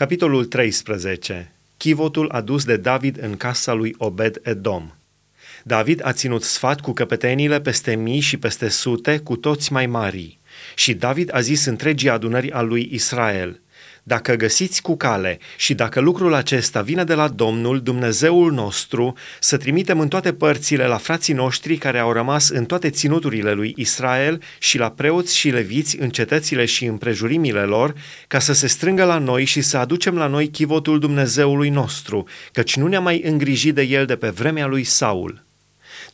Capitolul 13. Chivotul adus de David în casa lui Obed Edom. David a ținut sfat cu căpetenile peste mii și peste sute, cu toți mai mari. Și David a zis întregii adunări a lui Israel – dacă găsiți cu cale și dacă lucrul acesta vine de la Domnul, Dumnezeul nostru, să trimitem în toate părțile la frații noștri care au rămas în toate ținuturile lui Israel și la preoți și leviți în cetățile și împrejurimile lor, ca să se strângă la noi și să aducem la noi chivotul Dumnezeului nostru, căci nu ne-a mai îngrijit de el de pe vremea lui Saul.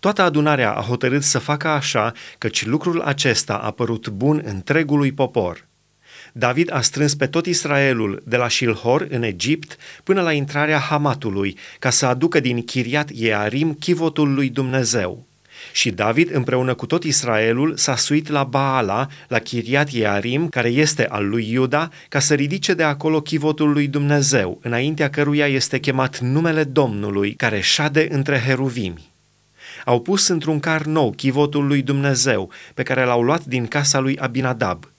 Toată adunarea a hotărât să facă așa, căci lucrul acesta a părut bun întregului popor. David a strâns pe tot Israelul de la Shilhor în Egipt până la intrarea Hamatului, ca să aducă din Chiriat Iearim chivotul lui Dumnezeu. Și David împreună cu tot Israelul s-a suit la Baala, la Chiriat Iearim, care este al lui Iuda, ca să ridice de acolo chivotul lui Dumnezeu, înaintea căruia este chemat numele Domnului, care șade între heruvimi. Au pus într-un car nou chivotul lui Dumnezeu, pe care l-au luat din casa lui Abinadab –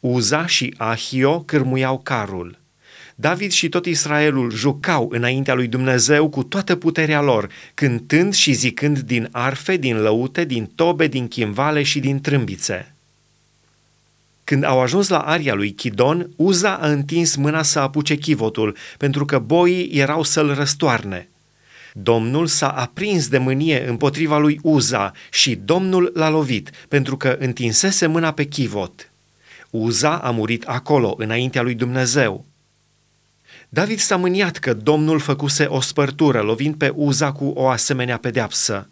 Uza și Ahio cârmuiau carul. David și tot Israelul jucau înaintea lui Dumnezeu cu toată puterea lor, cântând și zicând din arfe, din lăute, din tobe, din chimvale și din trâmbițe. Când au ajuns la aria lui Chidon, Uza a întins mâna să apuce chivotul, pentru că boii erau să-l răstoarne. Domnul s-a aprins de mânie împotriva lui Uza și Domnul l-a lovit, pentru că întinsese mâna pe chivot. Uza a murit acolo, înaintea lui Dumnezeu. David s-a mâniat că Domnul făcuse o spărtură, lovind pe Uza cu o asemenea pedeapsă.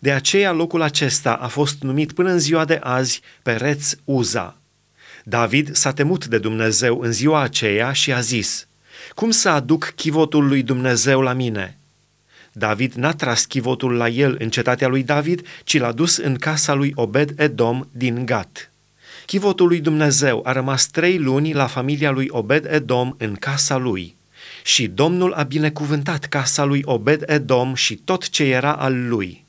De aceea locul acesta a fost numit până în ziua de azi Pereț Uza. David s-a temut de Dumnezeu în ziua aceea și a zis, Cum să aduc chivotul lui Dumnezeu la mine?" David n-a tras chivotul la el în cetatea lui David, ci l-a dus în casa lui Obed Edom din Gat. Chivotul lui Dumnezeu a rămas trei luni la familia lui Obed Edom în casa lui. Și Domnul a binecuvântat casa lui Obed Edom și tot ce era al lui.